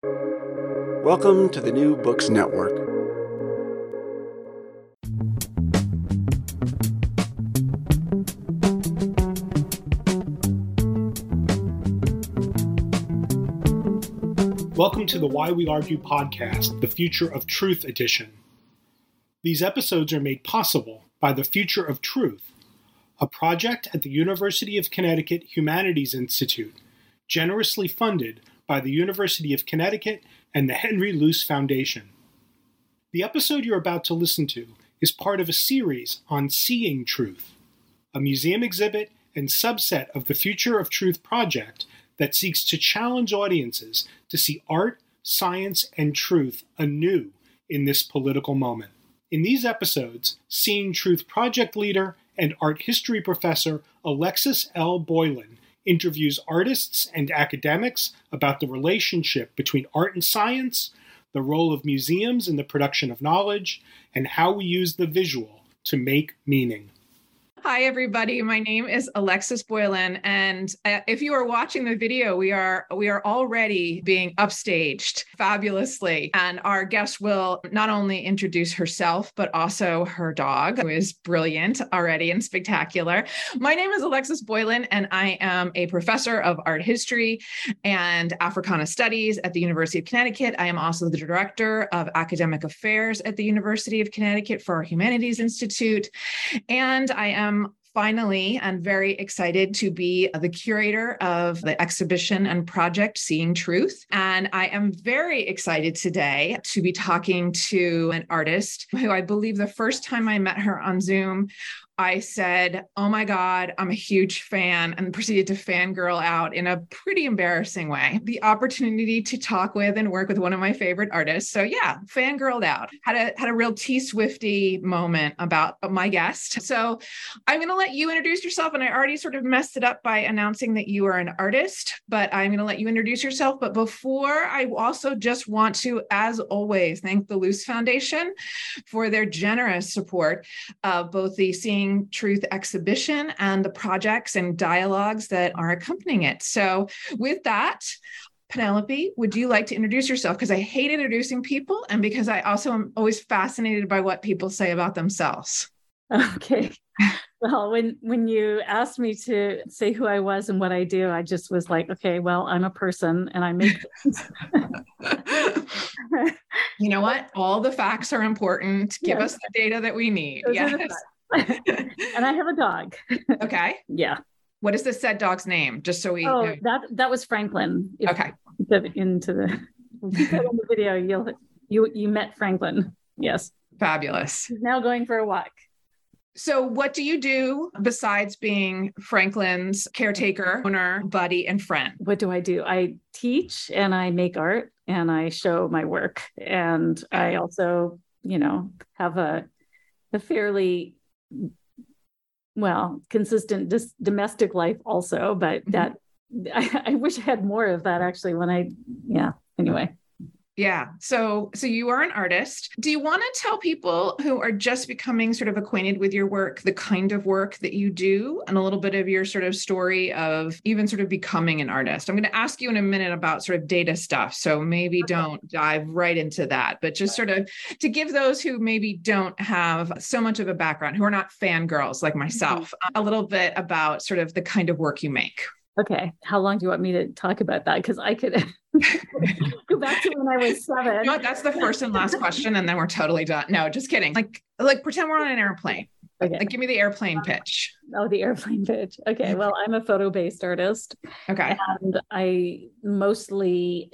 Welcome to the New Books Network. Welcome to the Why We Argue podcast, the Future of Truth edition. These episodes are made possible by the Future of Truth, a project at the University of Connecticut Humanities Institute, generously funded by the University of Connecticut and the Henry Luce Foundation. The episode you're about to listen to is part of a series on Seeing Truth, a museum exhibit and subset of the Future of Truth project that seeks to challenge audiences to see art, science, and truth anew in this political moment. In these episodes, Seeing Truth project leader and art history professor Alexis L. Boylan interviews artists and academics about the relationship between art and science, the role of museums in the production of knowledge, and how we use the visual to make meaning. Hi, everybody. My name is Alexis Boylan, and uh, if you are watching the video, we are we are already being upstaged fabulously, and our guest will not only introduce herself but also her dog, who is brilliant already and spectacular. My name is Alexis Boylan, and I am a professor of art history and Africana Studies at the University of Connecticut. I am also the director of academic affairs at the University of Connecticut for our Humanities Institute, and I am finally and very excited to be the curator of the exhibition and project Seeing Truth. And I am very excited today to be talking to an artist who I believe the first time I met her on Zoom I said, Oh my God, I'm a huge fan, and proceeded to fangirl out in a pretty embarrassing way. The opportunity to talk with and work with one of my favorite artists. So yeah, fangirled out. Had a had a real T Swifty moment about my guest. So I'm gonna let you introduce yourself. And I already sort of messed it up by announcing that you are an artist, but I'm gonna let you introduce yourself. But before I also just want to, as always, thank the Luce Foundation for their generous support of both the Seeing Truth exhibition and the projects and dialogues that are accompanying it. So, with that, Penelope, would you like to introduce yourself? Because I hate introducing people and because I also am always fascinated by what people say about themselves. Okay. Well, when when you asked me to say who I was and what I do, I just was like, okay, well, I'm a person and I make You know what? All the facts are important. Give yes. us the data that we need. Those yes. and I have a dog. Okay. yeah. What is the said dog's name? Just so we. Oh, know. that that was Franklin. If okay. Into the, the video, you'll you you met Franklin. Yes. Fabulous. He's now going for a walk. So, what do you do besides being Franklin's caretaker, owner, buddy, and friend? What do I do? I teach and I make art and I show my work. And I also, you know, have a, a fairly well consistent dis- domestic life also but mm-hmm. that I, I wish i had more of that actually when i yeah anyway yeah. So so you are an artist. Do you want to tell people who are just becoming sort of acquainted with your work the kind of work that you do and a little bit of your sort of story of even sort of becoming an artist? I'm going to ask you in a minute about sort of data stuff. So maybe don't dive right into that, but just sort of to give those who maybe don't have so much of a background, who are not fangirls like myself, mm-hmm. a little bit about sort of the kind of work you make. Okay. How long do you want me to talk about that? Because I could go back to when I was seven. You know That's the first and last question, and then we're totally done. No, just kidding. Like, like pretend we're on an airplane. Okay. Like, give me the airplane pitch. Oh, the airplane pitch. Okay. Well, I'm a photo-based artist. Okay. And I mostly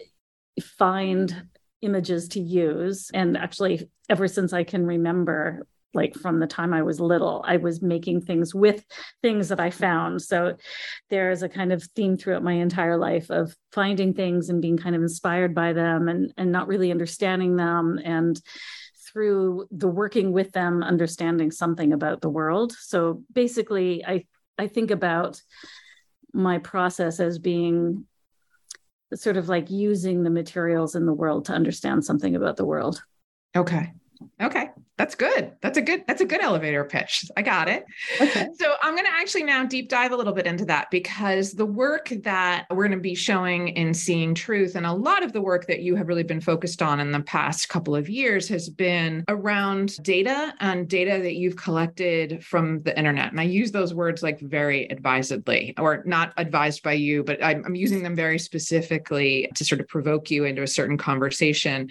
find images to use, and actually, ever since I can remember, like from the time I was little. I was making things with things that I found. So there's a kind of theme throughout my entire life of finding things and being kind of inspired by them and, and not really understanding them. And through the working with them, understanding something about the world. So basically, I, I think about my process as being sort of like using the materials in the world to understand something about the world. Okay. Okay. That's good. That's a good that's a good elevator pitch. I got it. Okay. So I'm going to actually now deep dive a little bit into that because the work that we're going to be showing in Seeing Truth and a lot of the work that you have really been focused on in the past couple of years has been around data and data that you've collected from the internet. And I use those words like very advisedly or not advised by you, but I'm, I'm using them very specifically to sort of provoke you into a certain conversation.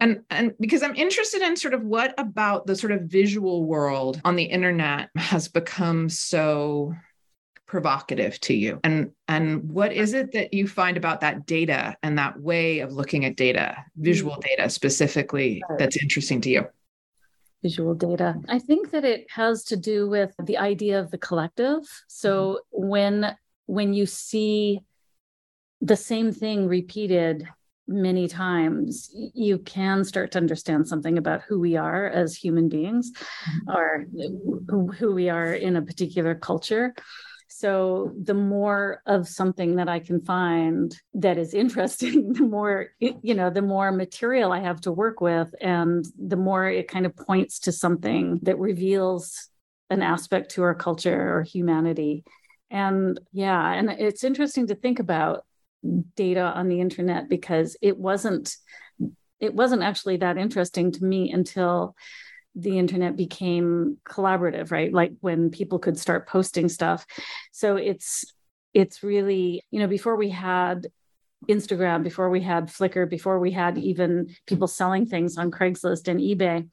And and because I'm interested in sort of what about the sort of visual world on the internet has become so provocative to you? And and what is it that you find about that data and that way of looking at data visual mm. data specifically that's interesting to you? Visual data. I think that it has to do with the idea of the collective. So mm-hmm. when when you see the same thing repeated many times, you can start to understand something about who we are as human beings mm-hmm. or who we are in a particular culture. So the more of something that I can find that is interesting, the more, you know, the more material I have to work with, and the more it kind of points to something that reveals an aspect to our culture or humanity. And yeah, and it's interesting to think about data on the internet because it wasn't it wasn't actually that interesting to me until the internet became collaborative right? Like when people could start posting stuff. So it's it's really you know before we had Instagram, before we had Flickr, before we had even people selling things on Craigslist and eBay,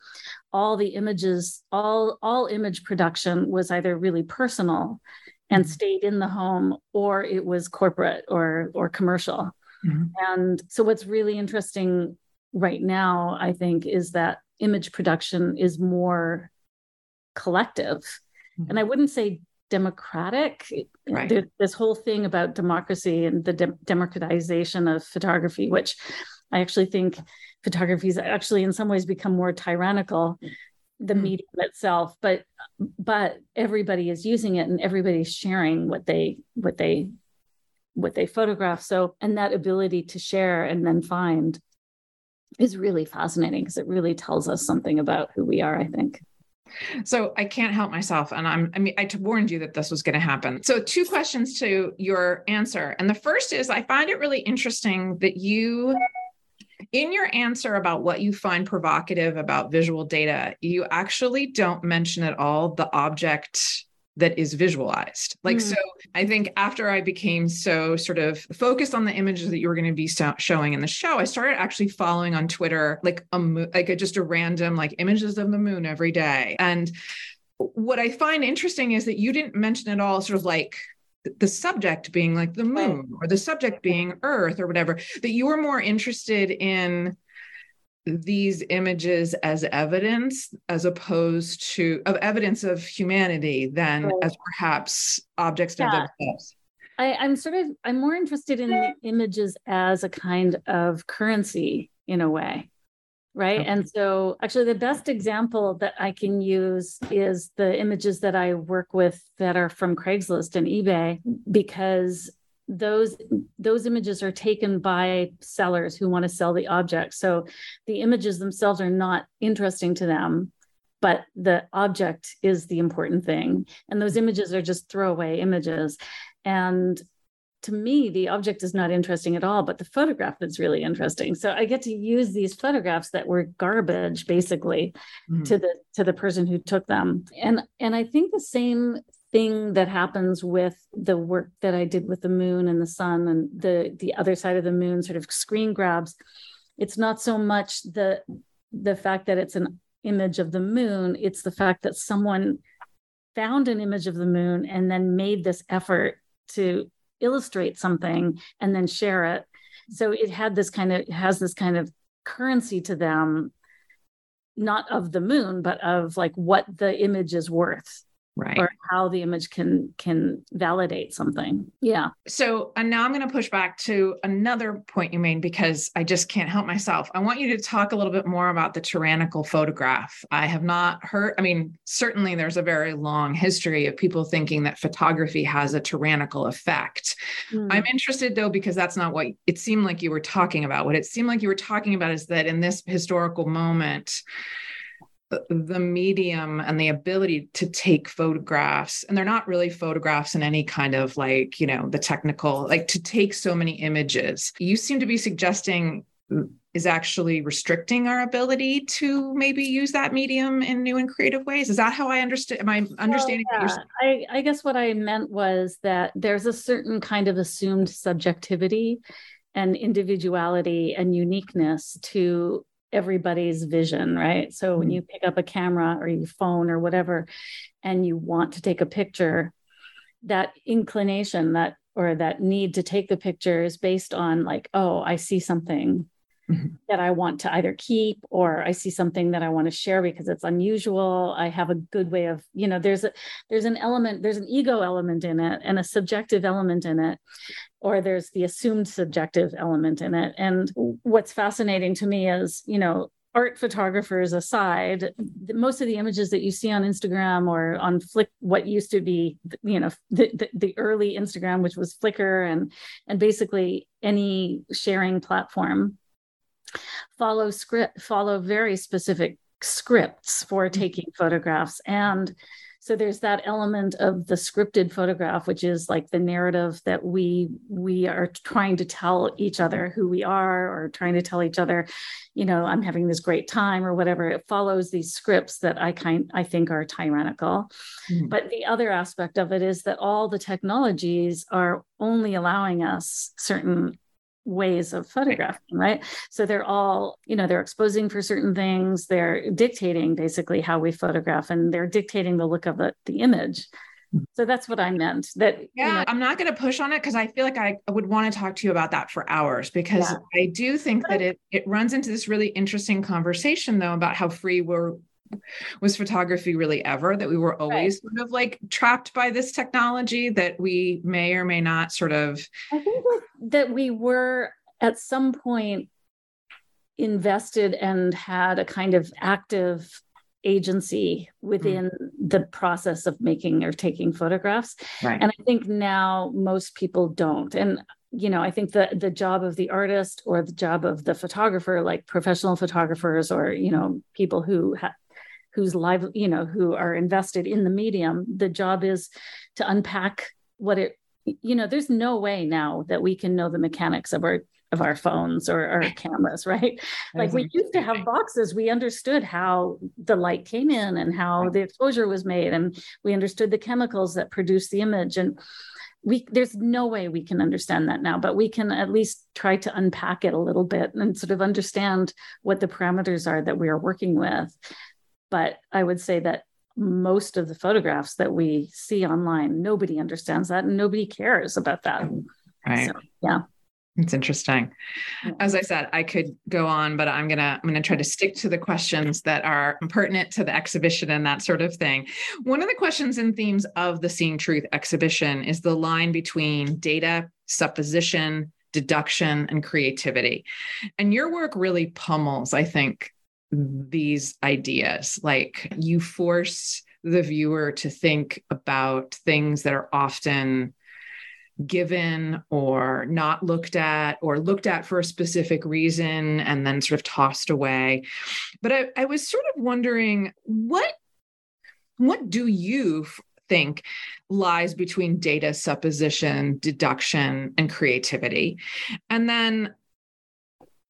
all the images, all all image production was either really personal and mm-hmm. stayed in the home or it was corporate or or commercial mm-hmm. and so what's really interesting right now i think is that image production is more collective mm-hmm. and i wouldn't say democratic right. this whole thing about democracy and the de- democratization of photography which i actually think photography has actually in some ways become more tyrannical the mm. medium itself but but everybody is using it and everybody's sharing what they what they what they photograph so and that ability to share and then find is really fascinating because it really tells us something about who we are i think so I can't help myself. And I'm, I mean, I warned you that this was going to happen. So, two questions to your answer. And the first is I find it really interesting that you in your answer about what you find provocative about visual data, you actually don't mention at all the object that is visualized. Like, mm. so I think after I became so sort of focused on the images that you were going to be so- showing in the show, I started actually following on Twitter, like a mo- like a, just a random like images of the moon every day. And what I find interesting is that you didn't mention at all sort of like the subject being like the moon or the subject being earth or whatever that you were more interested in these images as evidence as opposed to of evidence of humanity than right. as perhaps objects yeah. of themselves. I, i'm sort of i'm more interested in the images as a kind of currency in a way right? Okay. and so actually the best example that i can use is the images that i work with that are from craigslist and ebay because those those images are taken by sellers who want to sell the object. So the images themselves are not interesting to them but the object is the important thing. And those images are just throwaway images. And to me the object is not interesting at all but the photograph is really interesting so i get to use these photographs that were garbage basically mm-hmm. to the to the person who took them and and i think the same thing that happens with the work that i did with the moon and the sun and the the other side of the moon sort of screen grabs it's not so much the the fact that it's an image of the moon it's the fact that someone found an image of the moon and then made this effort to illustrate something and then share it. So it had this kind of has this kind of currency to them not of the moon but of like what the image is worth right. or how the image can can validate something. Yeah. So and now i'm going to push back to another point you made because i just can't help myself. I want you to talk a little bit more about the tyrannical photograph. I have not heard i mean certainly there's a very long history of people thinking that photography has a tyrannical effect. Mm. i'm interested though because that's not what it seemed like you were talking about. What it seemed like you were talking about is that in this historical moment the medium and the ability to take photographs and they're not really photographs in any kind of like you know the technical like to take so many images you seem to be suggesting mm, is actually restricting our ability to maybe use that medium in new and creative ways is that how i understand am i understanding well, yeah. I, I guess what i meant was that there's a certain kind of assumed subjectivity and individuality and uniqueness to everybody's vision, right? So when mm-hmm. you pick up a camera or your phone or whatever, and you want to take a picture, that inclination, that or that need to take the picture is based on like, oh, I see something mm-hmm. that I want to either keep or I see something that I want to share because it's unusual. I have a good way of, you know, there's a there's an element, there's an ego element in it and a subjective element in it or there's the assumed subjective element in it. And what's fascinating to me is, you know, art photographers aside, most of the images that you see on Instagram or on Flick, what used to be, you know, the, the, the, early Instagram, which was Flickr and and basically any sharing platform, follow script follow very specific scripts for mm-hmm. taking photographs and so there's that element of the scripted photograph which is like the narrative that we we are trying to tell each other who we are or trying to tell each other you know i'm having this great time or whatever it follows these scripts that i kind i think are tyrannical mm-hmm. but the other aspect of it is that all the technologies are only allowing us certain ways of photographing right? So they're all you know they're exposing for certain things they're dictating basically how we photograph and they're dictating the look of the, the image. Hmm. So that's what i meant that yeah you know, i'm not going to push on it because i feel like i would want to talk to you about that for hours because yeah. i do think that it it runs into this really interesting conversation though about how free we're was photography really ever that we were always right. sort of like trapped by this technology that we may or may not sort of i think that we were at some point invested and had a kind of active agency within mm. the process of making or taking photographs right. and i think now most people don't and you know i think the the job of the artist or the job of the photographer like professional photographers or you know people who ha- who's live, you know, who are invested in the medium. The job is to unpack what it, you know, there's no way now that we can know the mechanics of our of our phones or our cameras, right? Like we used to have boxes. We understood how the light came in and how the exposure was made, and we understood the chemicals that produce the image. And we there's no way we can understand that now, but we can at least try to unpack it a little bit and sort of understand what the parameters are that we are working with. But I would say that most of the photographs that we see online, nobody understands that and nobody cares about that. Right. So, yeah. It's interesting. As I said, I could go on, but I'm gonna I'm gonna try to stick to the questions that are pertinent to the exhibition and that sort of thing. One of the questions and themes of the Seeing Truth exhibition is the line between data, supposition, deduction, and creativity. And your work really pummels, I think, these ideas. Like you force the viewer to think about things that are often given or not looked at or looked at for a specific reason and then sort of tossed away. But I, I was sort of wondering what what do you think lies between data supposition, deduction, and creativity? And then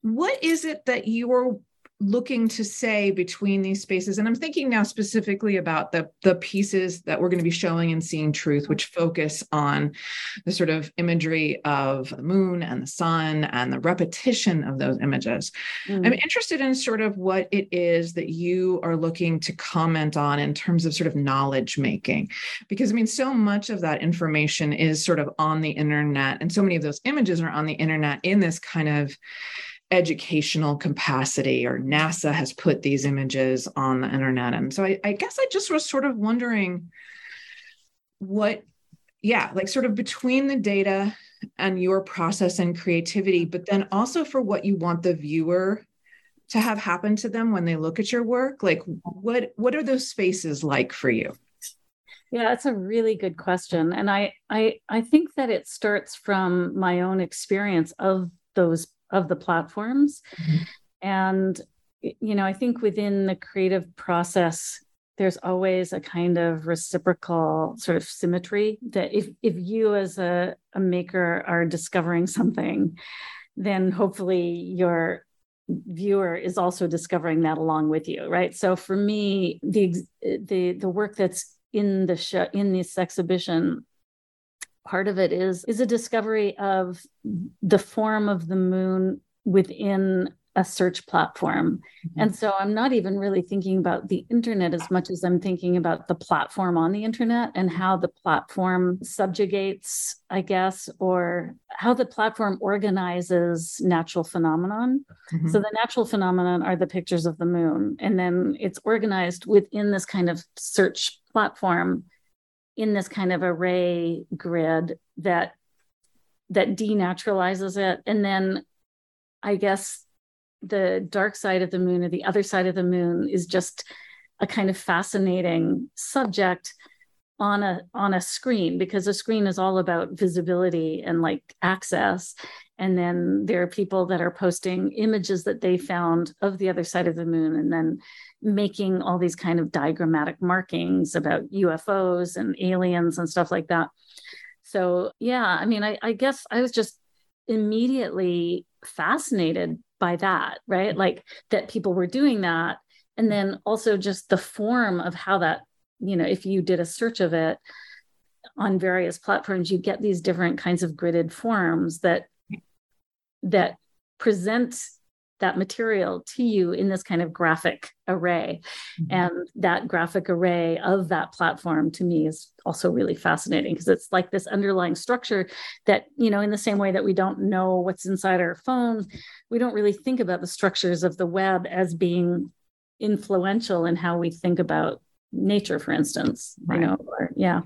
what is it that you are looking to say between these spaces and i'm thinking now specifically about the the pieces that we're going to be showing and seeing truth which focus on the sort of imagery of the moon and the sun and the repetition of those images mm. i'm interested in sort of what it is that you are looking to comment on in terms of sort of knowledge making because i mean so much of that information is sort of on the internet and so many of those images are on the internet in this kind of educational capacity or NASA has put these images on the internet. And so I, I, guess I just was sort of wondering what, yeah, like sort of between the data and your process and creativity, but then also for what you want the viewer to have happen to them when they look at your work, like what what are those spaces like for you? Yeah, that's a really good question. And I I I think that it starts from my own experience of those of the platforms. Mm-hmm. And you know, I think within the creative process, there's always a kind of reciprocal sort of symmetry that if if you as a, a maker are discovering something, then hopefully your viewer is also discovering that along with you, right? So for me, the the the work that's in the show in this exhibition part of it is is a discovery of the form of the moon within a search platform. Mm-hmm. And so I'm not even really thinking about the internet as much as I'm thinking about the platform on the internet and how the platform subjugates, I guess, or how the platform organizes natural phenomenon. Mm-hmm. So the natural phenomenon are the pictures of the moon. And then it's organized within this kind of search platform in this kind of array grid that that denaturalizes it. And then i guess the dark side of the moon or the other side of the moon is just a kind of fascinating subject on a on a screen because a screen is all about visibility and like access and then there are people that are posting images that they found of the other side of the moon and then making all these kind of diagrammatic markings about UFOs and aliens and stuff like that so yeah i mean i, I guess i was just immediately fascinated by that, right? Like that people were doing that. And then also just the form of how that, you know, if you did a search of it on various platforms, you get these different kinds of gridded forms that that present that material to you in this kind of graphic array. Mm-hmm. And that graphic array of that platform to me is also really fascinating because it's like this underlying structure that, you know, in the same way that we don't know what's inside our phone, we don't really think about the structures of the web as being influential in how we think about nature, for instance, right. you know, or, yeah.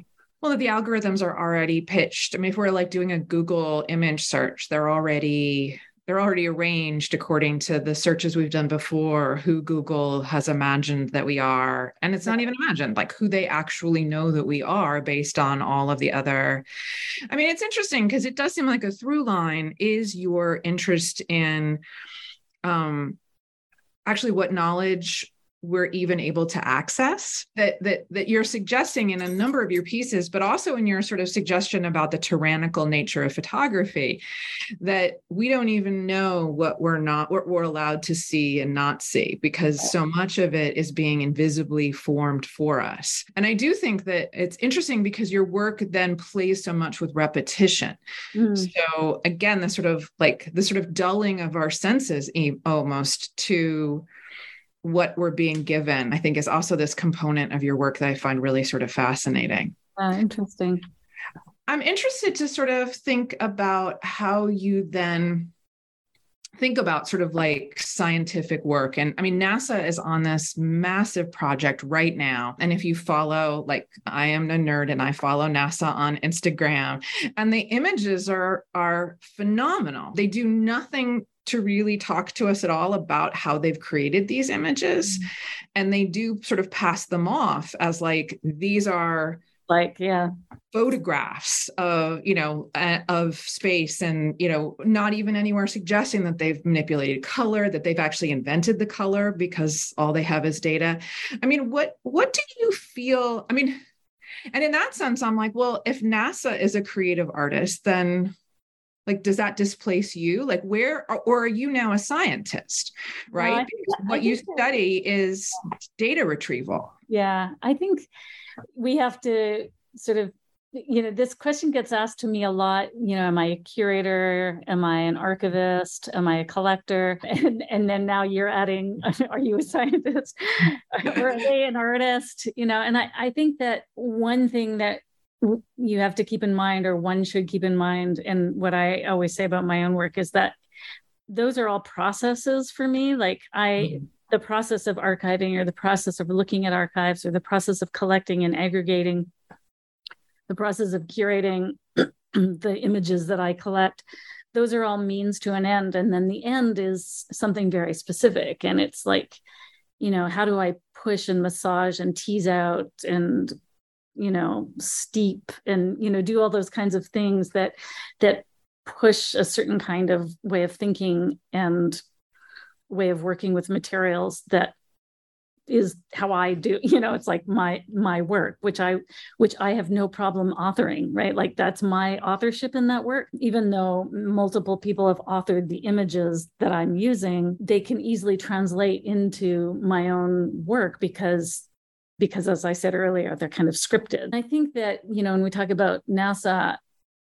Well, the algorithms are already pitched. I mean, if we're like doing a Google image search, they're already they're already arranged according to the searches we've done before who google has imagined that we are. And it's not even imagined like who they actually know that we are based on all of the other. I mean it's interesting because it does seem like a through line is your interest in um actually what knowledge we're even able to access that that that you're suggesting in a number of your pieces but also in your sort of suggestion about the tyrannical nature of photography that we don't even know what we're not what we're allowed to see and not see because so much of it is being invisibly formed for us and i do think that it's interesting because your work then plays so much with repetition mm. so again the sort of like the sort of dulling of our senses almost to what we're being given, I think is also this component of your work that I find really sort of fascinating. Uh, interesting. I'm interested to sort of think about how you then think about sort of like scientific work and i mean nasa is on this massive project right now and if you follow like i am a nerd and i follow nasa on instagram and the images are are phenomenal they do nothing to really talk to us at all about how they've created these images. Mm-hmm. and they do sort of pass them off as like these are like yeah. photographs of you know uh, of space and you know not even anywhere suggesting that they've manipulated color that they've actually invented the color because all they have is data. I mean what what do you feel i mean and in that sense i'm like well if nasa is a creative artist then like does that displace you? Like where or are you now a scientist right? Well, what you study is data retrieval. Yeah i think we have to sort of you know this question gets asked to me a lot you know am i a curator? Am i an archivist? Am i a collector? And and then now you're adding are you a scientist? Or are they an artist? You know and i i think that one thing that you have to keep in mind or one should keep in mind and what i always say about my own work is that those are all processes for me. Like i mm-hmm. the process of archiving or the process of looking at archives or the process of collecting and aggregating the process of curating the images that i collect those are all means to an end. And then the end is something very specific. And it's like you know how do i push and massage and tease out and you know steep and you know do all those kinds of things that that push a certain kind of way of thinking and way of working with materials that is how I do, you know, it's like my my work, which I which I have no problem authoring, right? Like that's my authorship in that work. Even though multiple people have authored the images that I'm using, they can easily translate into my own work because because as I said earlier, they're kind of scripted. I think that, you know, when we talk about NASA,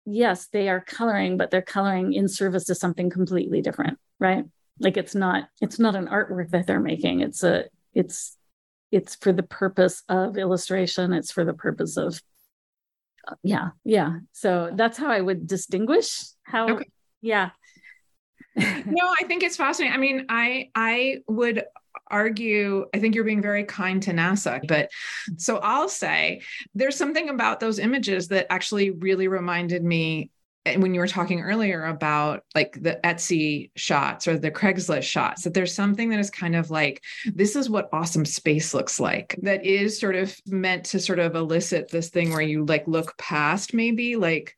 yes, they are coloring, but they're coloring in service to something completely different, right? Like it's not it's not an artwork that they're making. It's a it's it's for the purpose of illustration it's for the purpose of yeah yeah so that's how i would distinguish how okay. yeah no i think it's fascinating i mean i i would argue i think you're being very kind to nasa but so i'll say there's something about those images that actually really reminded me eh, when you were talking earlier about like the Etsy shots or the Craigslist shots, that there's something that is kind of like, this is what awesome space looks like, that is sort of meant to sort of elicit this thing where you like look past maybe like,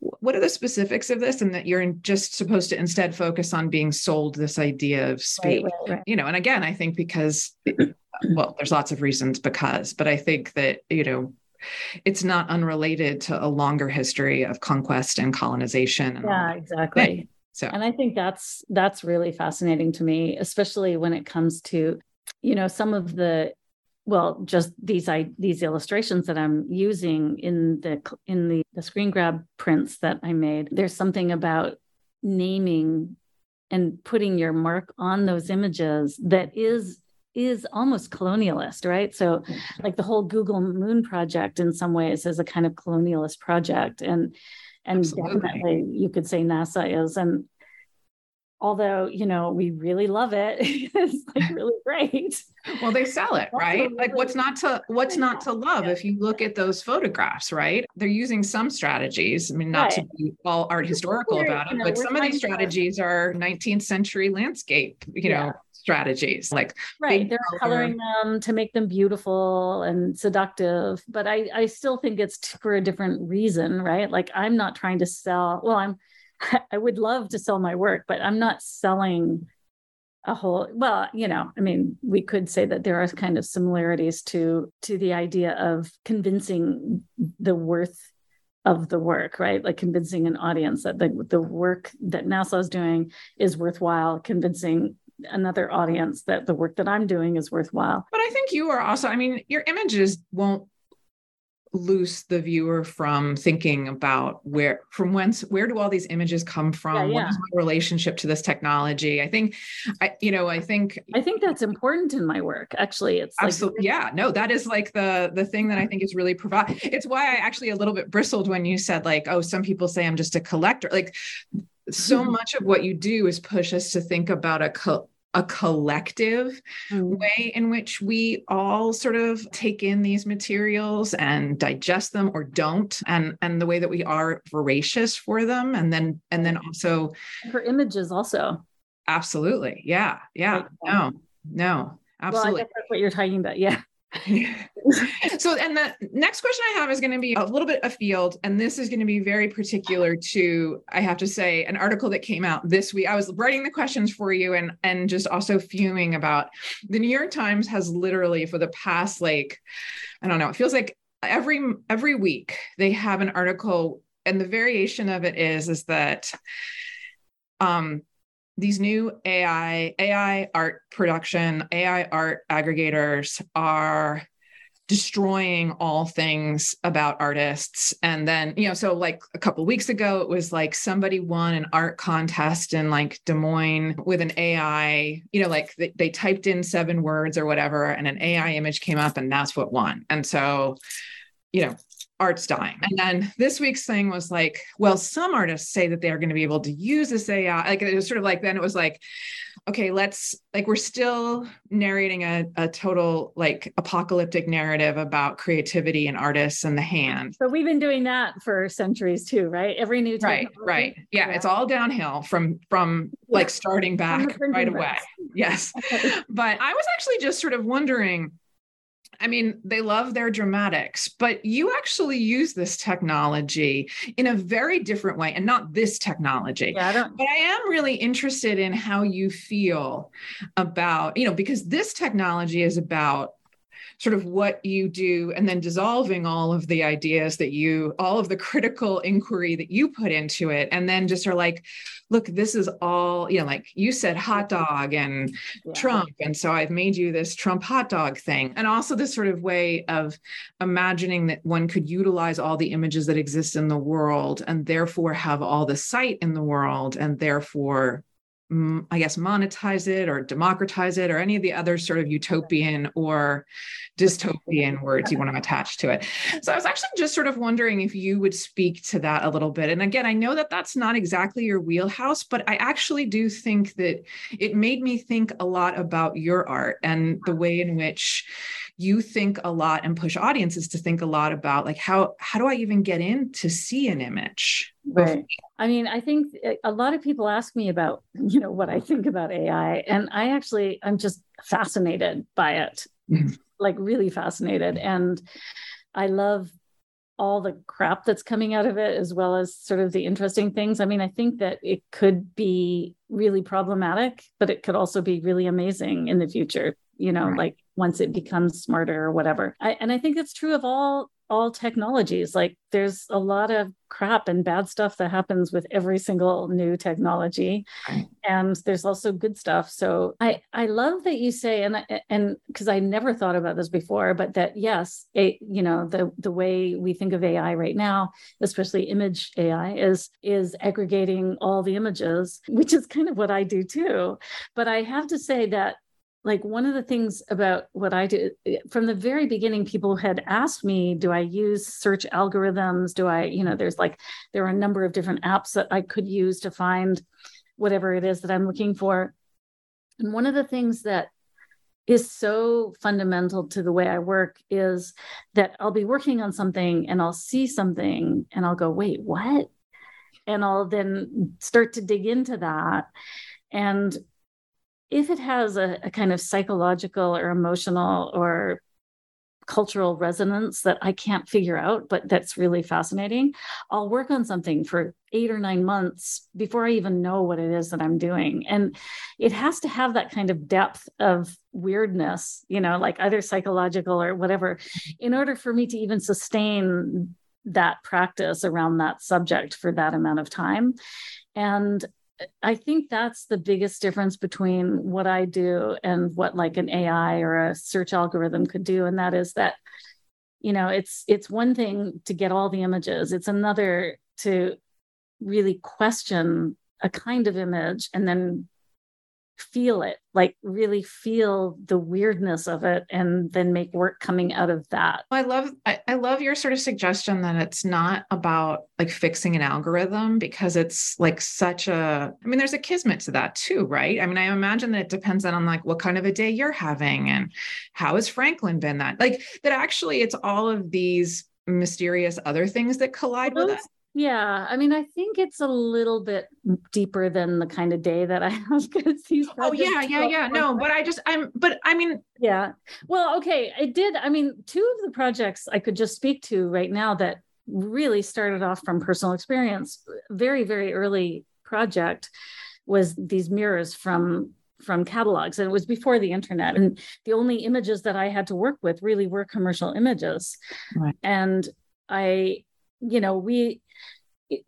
what are the specifics of this? And that you're just supposed to instead focus on being sold this idea of space, right, right, right. you know, and again, I think because, well, there's lots of reasons because, but I think that, you know, it's not unrelated to a longer history of conquest and colonization. And yeah, exactly. So, and I think that's that's really fascinating to me, especially when it comes to, you know, some of the well just these i these illustrations that i'm using in the in the, the screen grab prints that i made there's something about naming and putting your mark on those images that is is almost colonialist, right? So, like the whole Google Moon project, in some ways, is a kind of colonialist project, and and Absolutely. definitely you could say NASA is. And although you know we really love it, it's like really great. Well, they sell it, right? Like what's not to what's not to love? If you look at those photographs, right? They're using some strategies. I mean, not right. to be all art historical about it, but some of these strategies are 19th century landscape, you know, strategies like right they're color. coloring them to make them beautiful and seductive but i i still think it's for a different reason right like i'm not trying to sell well i'm i would love to sell my work but i'm not selling a whole well you know i mean we could say that there are kind of similarities to to the idea of convincing the worth of the work right like convincing an audience that the, the work that nasa is doing is worthwhile convincing another audience that the work that I'm doing is worthwhile. But I think you are also, I mean, your images won't loose the viewer from thinking about where from whence where do all these images come from? Yeah, yeah. what is my relationship to this technology? I think i you know i think i think that's important in my work actually. It's absolutely like, yeah no that is like the the thing that i think is really provide it's why i actually a little bit bristled when you said like oh some people say i'm just a collector. Like so much of what you do is push us to think about a co- a collective mm. way in which we all sort of take in these materials and digest them or don't and and the way that we are voracious for them and then and then also for images also. Absolutely. Yeah. Yeah. No. No. Absolutely well, I guess that's what you're talking about. Yeah so, and the next question I have is going to be a little bit afield, and this is going to be very particular to, I have to say, an article that came out this week. I was writing the questions for you, and and just also fuming about the New York Times has literally for the past like, I don't know, it feels like every every week they have an article, and the variation of it is is that, um, these new AI, AI art production, AI art aggregators are destroying all things about artists. And then you know so like a couple weeks ago it was like somebody won an art contest in like des moines with an ai you know like they, they typed in seven words or whatever and an ai image came up and that's what won. And so you know art's dying. And then this week's thing was like, well, some artists say that they're going to be able to use this AI. Like it was sort of like, then it was like, okay, let's like, we're still narrating a, a total like apocalyptic narrative about creativity and artists and the hand. So we've been doing that for centuries too, right? Every new right, right. Yeah, yeah, it's all downhill from from like starting back right away. Yes. but I was actually just sort of wondering I mean, they love their dramatics, but you actually use this technology in a very different way and not this technology. Yeah, I don't. But I am really interested in how you feel about, you know, because this technology is about sort of what you do and then dissolving all of the ideas that you all of the critical inquiry that you put into it and then just are like look this is all you know like you said hot dog and yeah. trump and so i've made you this trump hot dog thing and also this sort of way of imagining that one could utilize all the images that exist in the world and therefore have all the sight in the world and therefore I guess, monetize it or democratize it or any of the other sort of utopian or dystopian words you want to attach to it. So I was actually just sort of wondering if you would speak to that a little bit. And again, I know that that's not exactly your wheelhouse, but I actually do think that it made me think a lot about your art and the way in which you think a lot and push audiences to think a lot about like how how do I even get in to see an image? Right. I mean, I think a lot of people ask me about, you know, what I think about AI and I actually I'm just fascinated by it. Mm-hmm. Like really fascinated and I love all the crap that's coming out of it as well as sort of the interesting things. I mean, I think that it could be really problematic, but it could also be really amazing in the future, you know, right. like once it becomes smarter or whatever. I, and I think it's true of all all technologies. Like there's a lot of crap and bad stuff that happens with every single new technology, and there's also good stuff. So I I love that you say and and because I never thought about this before, but that yes, a, you know the the way we think of AI right now, especially image AI, is is aggregating all the images, which is kind of what I do too. But I have to say that like one of the things about what I do from the very beginning, people had asked me, do I use search algorithms? Do I, you know, there's like, there are a number of different apps that I could use to find whatever it is that I'm looking for. And one of the things that is so fundamental to the way I work is that I'll be working on something and I'll see something and I'll go, wait, what? And I'll then start to dig into that. And if it has a, a kind of psychological or emotional or cultural resonance that I can't figure out, but that's really fascinating. I'll work on something for eight or nine months before I even know what it is that I'm doing. And it has to have that kind of depth of weirdness, you know, like either psychological or whatever, in order for me to even sustain that practice around that subject for that amount of time. And I think that's the biggest difference between what I do and what like an AI or a search algorithm could do. And that is that, you know, it's it's one thing to get all the images, it's another to really question a kind of image and then feel it like really feel the weirdness of it and then make work coming out of that. I love I, I, love your sort of suggestion that it's not about like fixing an algorithm because it's like such a i mean there's a kismet to that too right? I mean i imagine that it depends on like what kind of a day you're having and how has franklin been that like that actually it's all of these mysterious other things that collide with it yeah, I mean, I think it's a little bit deeper than the kind of day that I have because these. Oh yeah, yeah, yeah. No, but I just I'm, but I mean. Yeah. Well, okay, I did. I mean, two of the projects I could just speak to right now that really started off from personal experience. Very, very early project was these mirrors from from catalogs and it was before the internet and the only images that i had to work with really were commercial images right. and i you know we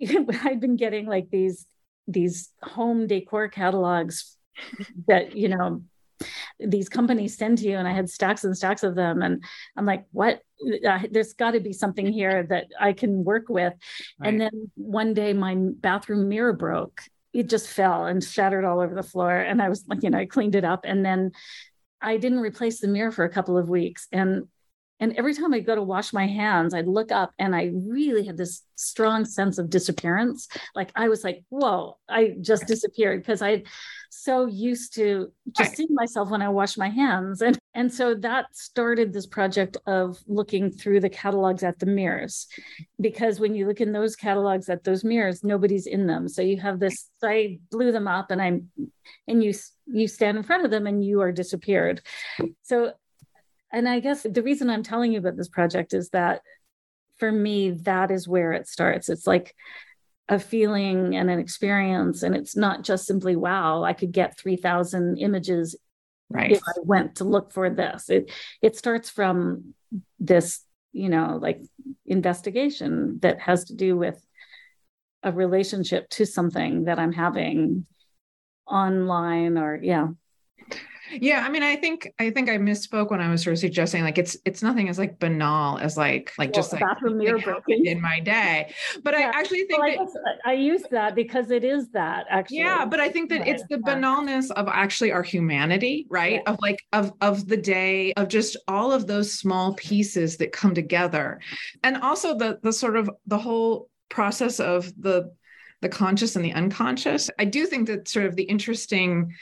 I've been getting like these these home decor catalogs that you know these companies send to you and i had stacks and stacks of them and i'm like what? Uh, there's got to be something here that i can work with. Right. and then one day my bathroom mirror broke. It just fell and shattered all over the floor and i was like you know i cleaned it up and then i didn't replace the mirror for a couple of weeks and and every time I go to wash my hands, I'd look up and I really had this strong sense of disappearance. Like I was like, whoa, I just disappeared because I so used to just seeing myself when I wash my hands. And and so that started this project of looking through the catalogs at the mirrors. Because when you look in those catalogs at those mirrors, nobody's in them. So you have this, I blew them up and I'm and you you stand in front of them and you are disappeared. So and I guess the reason I'm telling you about this project is that for me, that is where it starts. It's like a feeling and an experience. And it's not just simply, wow, I could get 3,000 images right. if I went to look for this. It, it starts from this, you know, like investigation that has to do with a relationship to something that I'm having online or, yeah. Yeah, I mean, I think I think I misspoke when I was sort of suggesting like it's it's nothing as like banal as like like well, just like, like in my day. But yeah. I actually think well, that, I, I, use that because it is that actually. Yeah, but I think that right. it's the banalness of actually our humanity, right? Yeah. Of like of of the day of just all of those small pieces that come together, and also the the sort of the whole process of the the conscious and the unconscious. I do think that sort of the interesting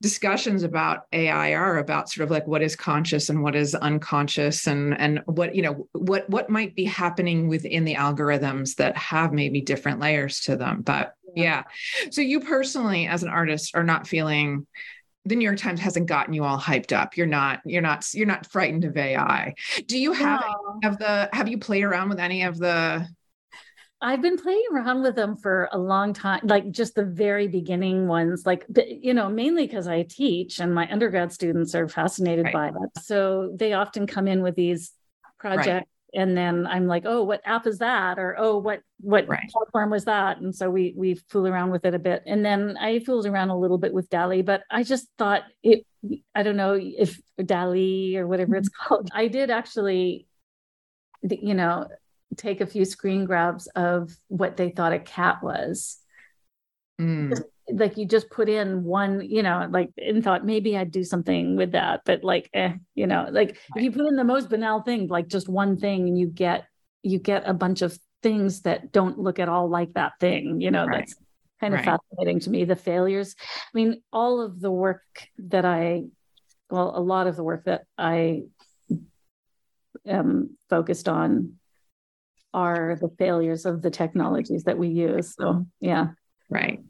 discussions about AI are about sort of like what is conscious and what is unconscious and and what you know what what might be happening within the algorithms that have maybe different layers to them but yeah, yeah. so you personally as an artist are not feeling the New York Times hasn't gotten you all hyped up. You're not, you're not, you're not frightened of AI. Do you have no. of the have you played around with any of the I've been playing around with them for a long time, like just the very beginning ones, like, you know, mainly because I teach and my undergrad students are fascinated right. by it. So they often come in with these projects. Right. And then I'm like, oh, what app is that? Or oh, what what right. platform was that? And so we we fool around with it a bit. And then I fooled around a little bit with DALL-E, but I just thought it. I don't know if DALL-E or whatever it's mm-hmm. called. I did actually, you know, take a few screen grabs of what they thought a cat was. Mm. like you just put in one, you know, like and thought maybe I'd do something with that, but like, eh, you know, like if you put in the most banal thing, like just one thing, and you get you get a bunch of things that don't look at all like that thing. You know, right. that's kind of right. fascinating to me. The failures. I mean, all of the work that I, well, a lot of the work that I am focused on are the failures of the technologies that we use. So yeah. Right.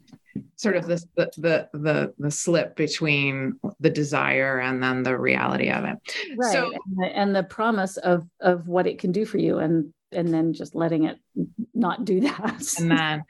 Sort of this the the the the slip between the desire and then the reality of it. Right. So, and, the, and the promise of of what it can do for you and and then just letting it not do that. and then,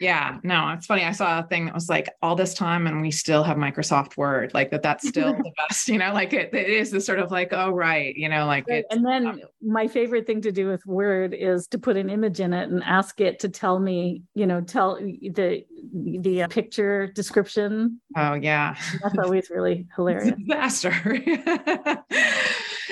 yeah, no, it's funny. I saw a thing that was like all this time and we still have Microsoft Word, like that, that's still the best, you know, like it, it is the sort of like, oh, right, you know, like it. And then um, my favorite thing to do with Word is to put an image in it and ask it to tell me, you know, tell the, the uh, picture description. Oh, yeah. That's always really hilarious. disaster.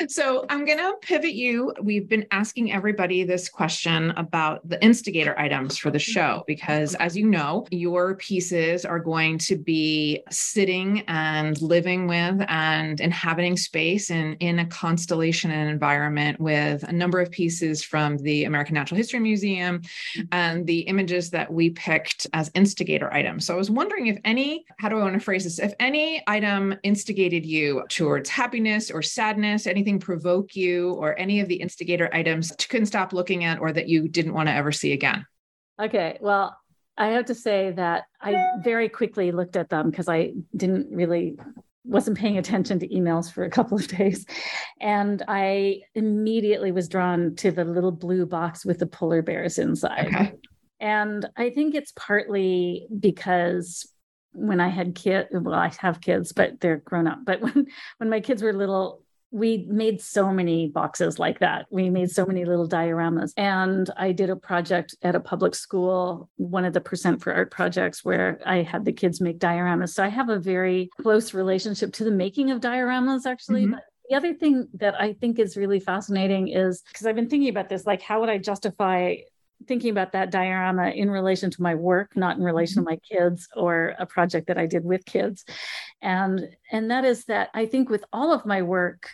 so I'm going to pivot you. We've been asking everybody this question about the instigator items for the show, because as you know, your pieces are going to be sitting and living with and inhabiting space in, in a constellation and environment with a number of pieces from the American Natural History Museum and the images that we picked as instigator items. So I was wondering if any, how do I want to phrase this? If any item instigated you towards happiness or sadness, anything provoke you or any of the instigator items you couldn't stop looking at or that you didn't want to ever see again? Okay. Well, I have to say that I very quickly looked at them because I didn't really wasn't paying attention to emails for a couple of days and I immediately was drawn to the little blue box with the polar bears inside. Okay. And I think it's partly because when I had kids, well, I have kids, but they're grown up. But when when my kids were little, we made so many boxes like that. We made so many little dioramas. And I did a project at a public school, one of the Percent for Art projects, where I had the kids make dioramas. So I have a very close relationship to the making of dioramas, actually. Mm-hmm. But the other thing that I think is really fascinating is because I've been thinking about this like, how would I justify thinking about that diorama in relation to my work not in relation to mm-hmm. my kids or a project that i did with kids and and that is that i think with all of my work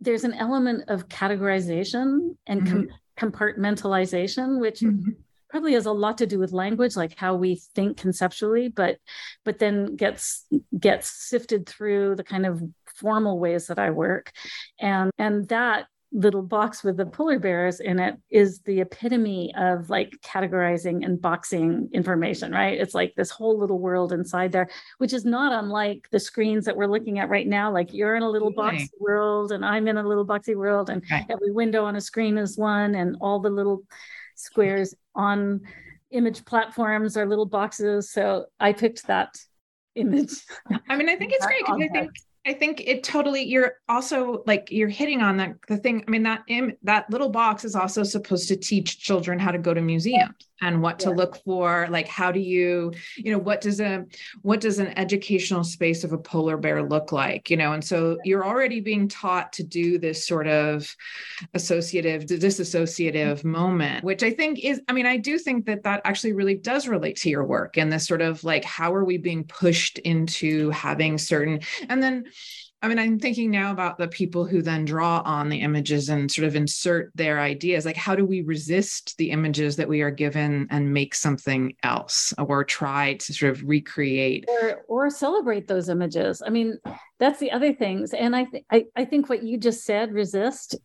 there's an element of categorization and mm-hmm. com- compartmentalization which mm-hmm. probably has a lot to do with language like how we think conceptually but but then gets gets sifted through the kind of formal ways that i work and and that little box with the polar bears in it is the epitome of like categorizing and boxing information, right? It's like this whole little world inside there, which is not unlike the screens that we're looking at right now. Like you're in a little boxy right. world and I'm in a little boxy world, and right. every window on a screen is one, and all the little squares on image platforms are little boxes. So I picked that image. I mean, I think it's great because I think I think it totally you're also like you're hitting on that the thing. I mean, that Im, that little box is also supposed to teach children how to go to museums and what to look for like how do you you know what does a what does an educational space of a polar bear look like you know? And so you're already being taught to do this sort of associative disassociative mm-hmm. moment which i think is i mean i do think that that actually really does relate to your work and this sort of like how are we being pushed into having certain and then I mean, I'm thinking now about the people who then draw on the images and sort of insert their ideas. Like, how do we resist the images that we are given and make something else or try to sort of recreate or, or celebrate those images? I mean, that's the other things. And I, th- I, I think what you just said, resist,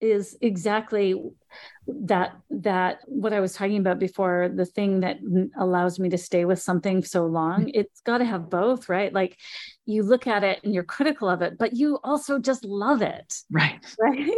is exactly that that what i was talking about before the thing that allows me to stay with something so long mm-hmm. it's got to have both right? Like you look at it and you're critical of it but you also just love it. Right. Right?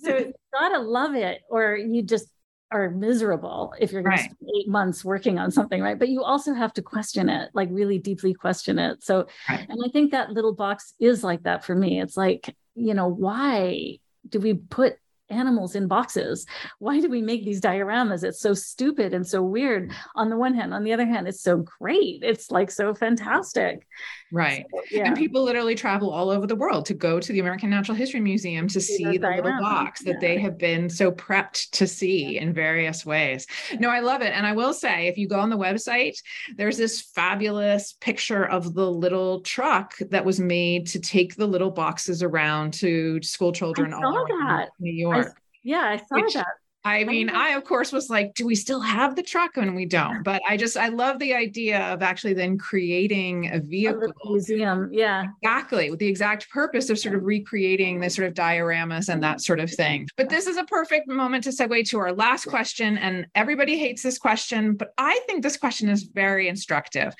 So you got to love it or you just are miserable if you're going right. to spend eight months working on something right? But you also have to question it like really deeply question it. So right. and i think that little box is like that for me. It's like you know why do we put animals in boxes? Why do we make these dioramas? It's so stupid and so weird on the one hand. On the other hand, it's so great. It's like so fantastic. Right. So, yeah. And people literally travel all over the world to go to the American Natural History Museum to see, see the little box that yeah. they have been so prepped to see in various ways. No, I love it. And I will say, if you go on the website, there's this fabulous picture of the little truck that was made to take the little boxes around to school children all around New York. I, yeah, I saw which, that. I mean, oh. I of course was like, do we still have the truck? And we don't. But I just I love the idea of actually then creating a vehicle a museum. Yeah. Exactly. With the exact purpose of sort of recreating this sort of dioramas and that sort of thing. But this is a perfect moment to segue to our last question. And everybody hates this question, but I think this question is very instructive.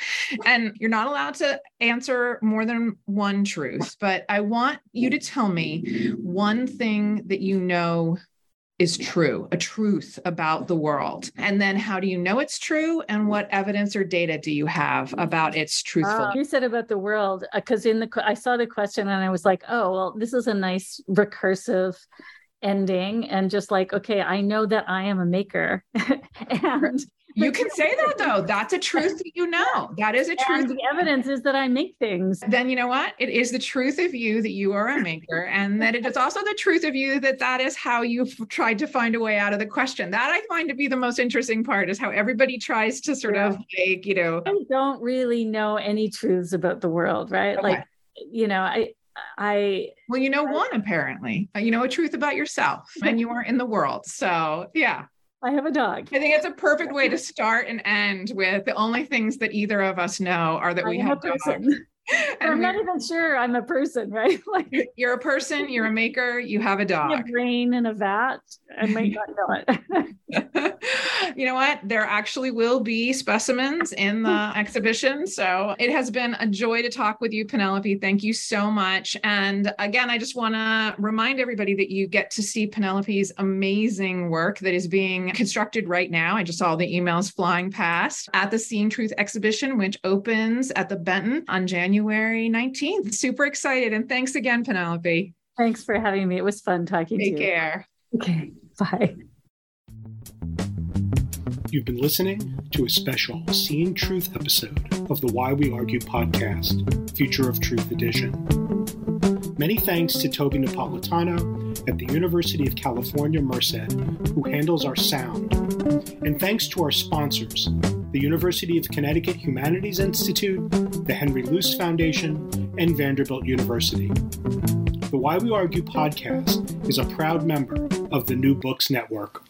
And you're not allowed to answer more than one truth, but I want you to tell me one thing that you know is true, a truth about the world. And then how do you know it's true? And what evidence or data do you have about its truthfulness? Uh, you said about the world, because uh, in the I saw the question and I was like, oh, well, this is a nice recursive ending and just like okay i know that i am a maker and you can say that though. That's a truth that you know. That is a truth. And the evidence is that I make things. Then you know what? It is the truth of you that you are a maker, and that it is also the truth of you that that is how you've tried to find a way out of the question. That I find to be the most interesting part is how everybody tries to sort yeah. of like you know. I don't really know any truths about the world, right? Okay. Like you know, I I well, you know one apparently. You know a truth about yourself, and you are in the world. So yeah. I have a dog. I think it's a perfect way to start and end with the only things that either of us know are that we have a person. I'm not even sure I'm a person, right? Like you're a person, you're a maker, you have a dog. A brain in a vat. I might not know it. you know what? There actually will be specimens in the exhibition. So it has been a joy to talk with you, Penelope. Thank you so much. And again, I just want to remind everybody that you get to see Penelope's amazing work that is being constructed right now. I just saw the emails flying past at the Seeing Truth exhibition, which opens at the Benton on January 19th. Super excited. And thanks again, Penelope. Thanks for having me. It was fun talking Take to you. Take care. Okay. Bye. You've been listening to a special Seeing Truth episode of the Why We Argue podcast, Future of Truth Edition. Many thanks to Toby Napolitano at the University of California, Merced, who handles our sound. And thanks to our sponsors, the University of Connecticut Humanities Institute, the Henry Luce Foundation, and Vanderbilt University. The Why We Argue podcast is a proud member of the New Books Network.